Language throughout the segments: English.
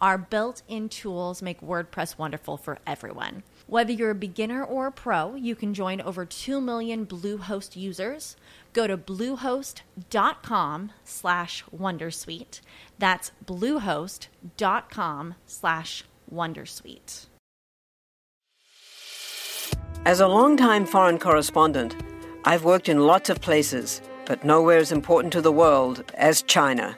Our built in tools make WordPress wonderful for everyone. Whether you're a beginner or a pro, you can join over 2 million Bluehost users. Go to bluehost.com slash wondersuite. That's bluehost.com slash wondersuite. As a longtime foreign correspondent, I've worked in lots of places, but nowhere as important to the world as China.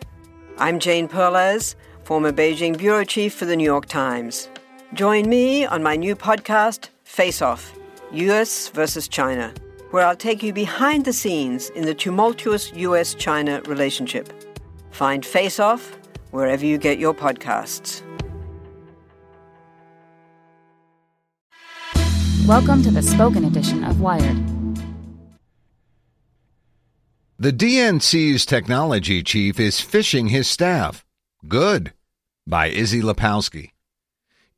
I'm Jane Perlez former Beijing bureau chief for the New York Times. Join me on my new podcast, Face Off US versus China, where I'll take you behind the scenes in the tumultuous US China relationship. Find Face Off wherever you get your podcasts. Welcome to the spoken edition of Wired. The DNC's technology chief is phishing his staff. Good. By Issie Lapowsky.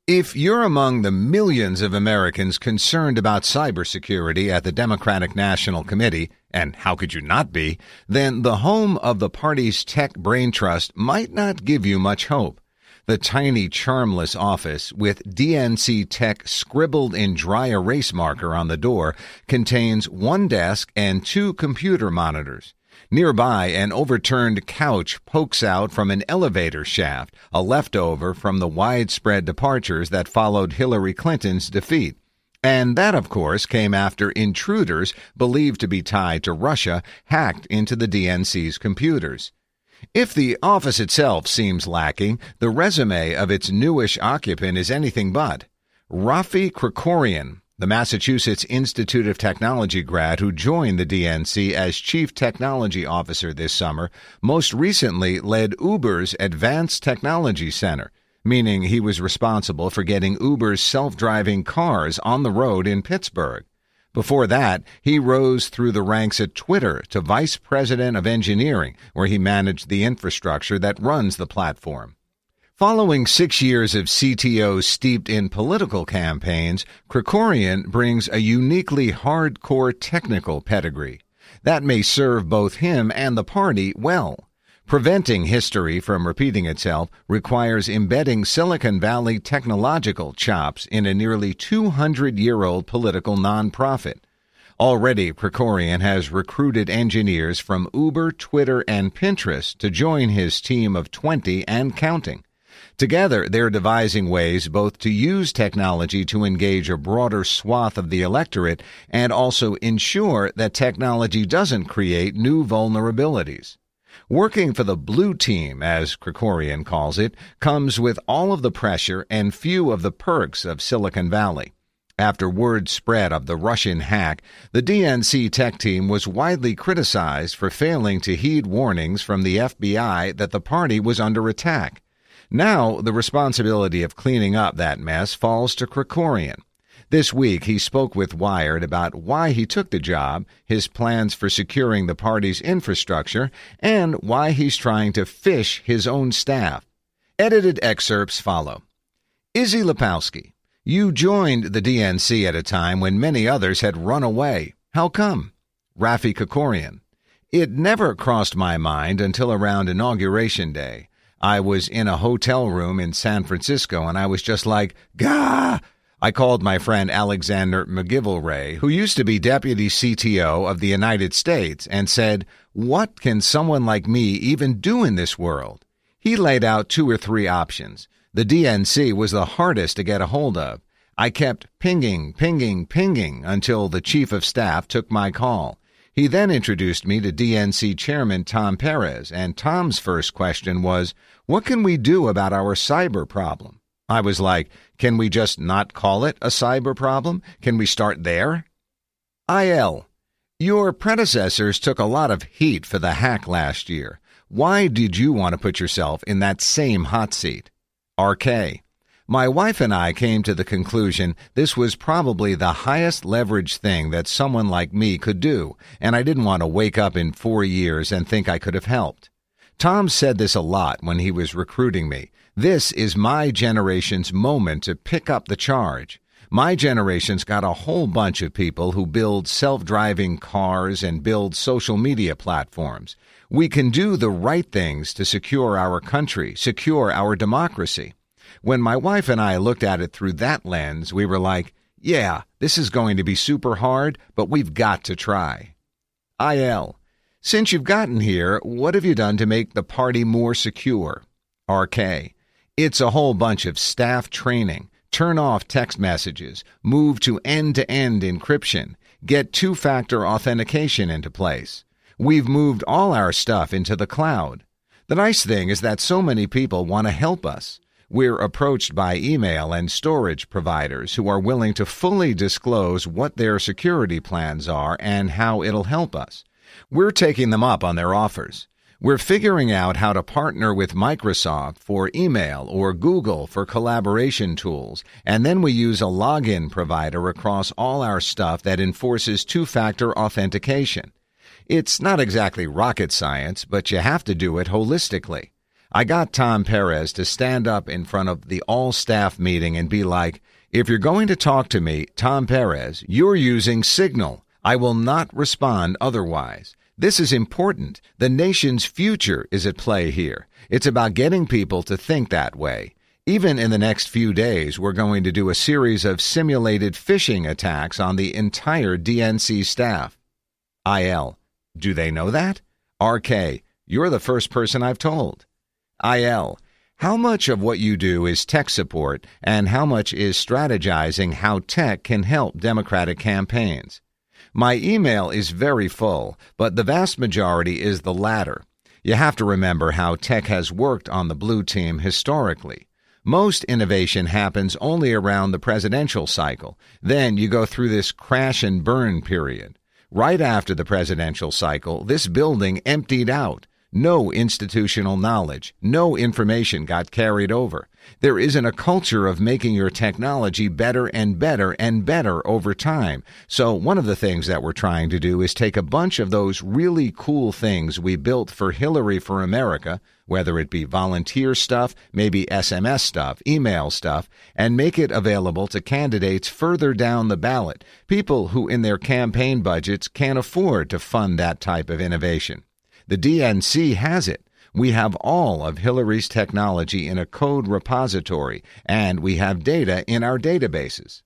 If you're among the millions of Americans concerned about cybersecurity at the Democratic National Committee, and how could you not be, then the home of the party's tech brain trust might not give you much hope. The tiny, charmless office, with DNC Tech scribbled in dry erase marker on the door, contains one desk and two computer monitors. Nearby, an overturned couch pokes out from an elevator shaft, a leftover from the widespread departures that followed Hillary Clinton's defeat. And that, of course, came after intruders believed to be tied to Russia hacked into the DNC's computers. If the office itself seems lacking, the resume of its newish occupant is anything but. Rafi Krikorian, the Massachusetts Institute of Technology grad who joined the DNC as Chief Technology Officer this summer, most recently led Uber's Advanced Technology Center, meaning he was responsible for getting Uber's self driving cars on the road in Pittsburgh. Before that, he rose through the ranks at Twitter to Vice President of Engineering, where he managed the infrastructure that runs the platform. Following six years of CTO steeped in political campaigns, Krikorian brings a uniquely hardcore technical pedigree. That may serve both him and the party well. Preventing history from repeating itself requires embedding Silicon Valley technological chops in a nearly 200 year old political nonprofit. Already, Krikorian has recruited engineers from Uber, Twitter, and Pinterest to join his team of 20 and counting. Together, they're devising ways both to use technology to engage a broader swath of the electorate and also ensure that technology doesn't create new vulnerabilities. Working for the blue team, as Krikorian calls it, comes with all of the pressure and few of the perks of Silicon Valley. After word spread of the Russian hack, the DNC tech team was widely criticized for failing to heed warnings from the FBI that the party was under attack. Now, the responsibility of cleaning up that mess falls to Krikorian. This week, he spoke with Wired about why he took the job, his plans for securing the party's infrastructure, and why he's trying to phish his own staff. Edited excerpts follow. Issie Lapowsky, you joined the DNC at a time when many others had run away. How come? Rafi Krikorian, it never crossed my mind until around Inauguration Day. I was in a hotel room in San Francisco and I was just like, gah! I called my friend Alexander Macgillivray, who used to be deputy CTO of the United States, and said, What can someone like me even do in this world? He laid out two or three options. The DNC was the hardest to get a hold of. I kept pinging, pinging, pinging until the chief of staff took my call. He then introduced me to DNC Chairman Tom Perez, and Tom's first question was, What can we do about our cyber problem? I was like, Can we just not call it a cyber problem? Can we start there? IL. Your predecessors took a lot of heat for the hack last year. Why did you want to put yourself in that same hot seat? RK. My wife and I came to the conclusion this was probably the highest leverage thing that someone like me could do, and I didn't want to wake up in four years and think I could have helped. Tom said this a lot when he was recruiting me. This is my generation's moment to pick up the charge. My generation's got a whole bunch of people who build self driving cars and build social media platforms. We can do the right things to secure our country, secure our democracy. When my wife and I looked at it through that lens, we were like, yeah, this is going to be super hard, but we've got to try. IL. Since you've gotten here, what have you done to make the party more secure? RK. It's a whole bunch of staff training. Turn off text messages. Move to end to end encryption. Get two factor authentication into place. We've moved all our stuff into the cloud. The nice thing is that so many people want to help us. We're approached by email and storage providers who are willing to fully disclose what their security plans are and how it'll help us. We're taking them up on their offers. We're figuring out how to partner with Microsoft for email or Google for collaboration tools, and then we use a login provider across all our stuff that enforces two factor authentication. It's not exactly rocket science, but you have to do it holistically. I got Tom Perez to stand up in front of the all staff meeting and be like, if you're going to talk to me, Tom Perez, you're using Signal. I will not respond otherwise. This is important. The nation's future is at play here. It's about getting people to think that way. Even in the next few days, we're going to do a series of simulated phishing attacks on the entire DNC staff. IL. Do they know that? RK. You're the first person I've told. IL. How much of what you do is tech support, and how much is strategizing how tech can help Democratic campaigns? My email is very full, but the vast majority is the latter. You have to remember how tech has worked on the blue team historically. Most innovation happens only around the presidential cycle. Then you go through this crash and burn period. Right after the presidential cycle, this building emptied out. No institutional knowledge, no information got carried over. There isn't a culture of making your technology better and better and better over time. So, one of the things that we're trying to do is take a bunch of those really cool things we built for Hillary for America, whether it be volunteer stuff, maybe SMS stuff, email stuff, and make it available to candidates further down the ballot, people who in their campaign budgets can't afford to fund that type of innovation. The DNC has it. We have all of Hillary's technology in a code repository, and we have data in our databases.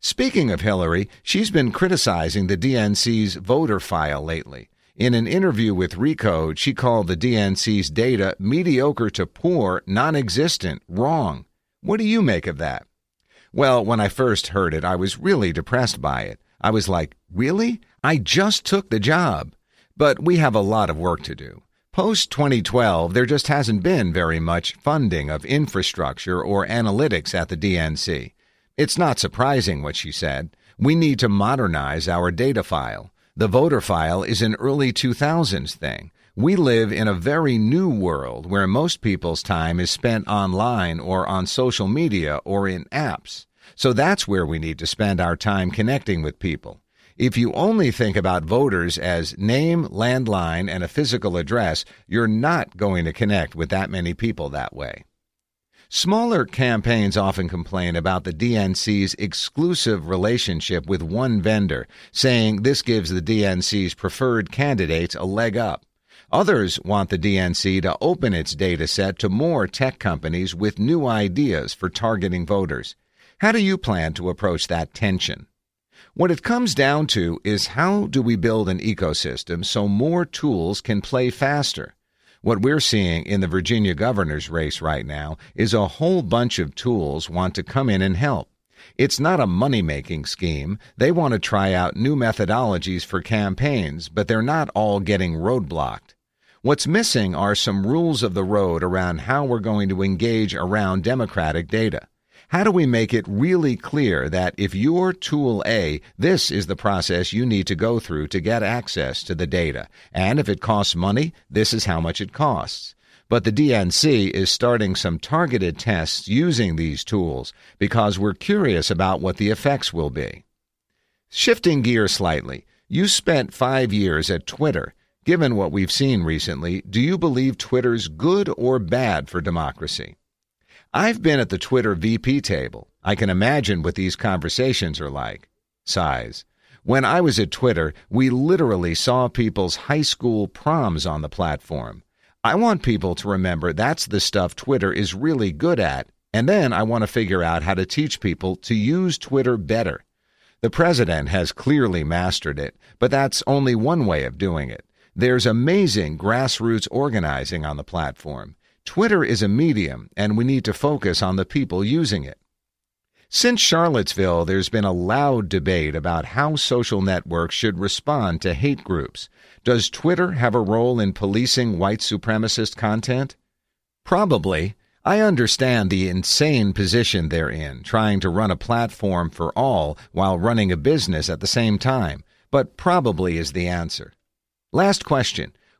Speaking of Hillary, she's been criticizing the DNC's voter file lately. In an interview with Recode, she called the DNC's data mediocre to poor, non existent, wrong. What do you make of that? Well, when I first heard it, I was really depressed by it. I was like, really? I just took the job. But we have a lot of work to do. Post 2012, there just hasn't been very much funding of infrastructure or analytics at the DNC. It's not surprising what she said. We need to modernize our data file. The voter file is an early 2000s thing. We live in a very new world where most people's time is spent online or on social media or in apps. So that's where we need to spend our time connecting with people. If you only think about voters as name, landline, and a physical address, you're not going to connect with that many people that way. Smaller campaigns often complain about the DNC's exclusive relationship with one vendor, saying this gives the DNC's preferred candidates a leg up. Others want the DNC to open its data set to more tech companies with new ideas for targeting voters. How do you plan to approach that tension? What it comes down to is how do we build an ecosystem so more tools can play faster? What we're seeing in the Virginia governor's race right now is a whole bunch of tools want to come in and help. It's not a money making scheme. They want to try out new methodologies for campaigns, but they're not all getting roadblocked. What's missing are some rules of the road around how we're going to engage around democratic data. How do we make it really clear that if you're tool A, this is the process you need to go through to get access to the data? And if it costs money, this is how much it costs. But the DNC is starting some targeted tests using these tools because we're curious about what the effects will be. Shifting gear slightly, you spent five years at Twitter. Given what we've seen recently, do you believe Twitter's good or bad for democracy? I've been at the Twitter VP table. I can imagine what these conversations are like. Sighs. When I was at Twitter, we literally saw people's high school proms on the platform. I want people to remember that's the stuff Twitter is really good at, and then I want to figure out how to teach people to use Twitter better. The president has clearly mastered it, but that's only one way of doing it. There's amazing grassroots organizing on the platform. Twitter is a medium, and we need to focus on the people using it. Since Charlottesville, there's been a loud debate about how social networks should respond to hate groups. Does Twitter have a role in policing white supremacist content? Probably. I understand the insane position they're in, trying to run a platform for all while running a business at the same time, but probably is the answer. Last question.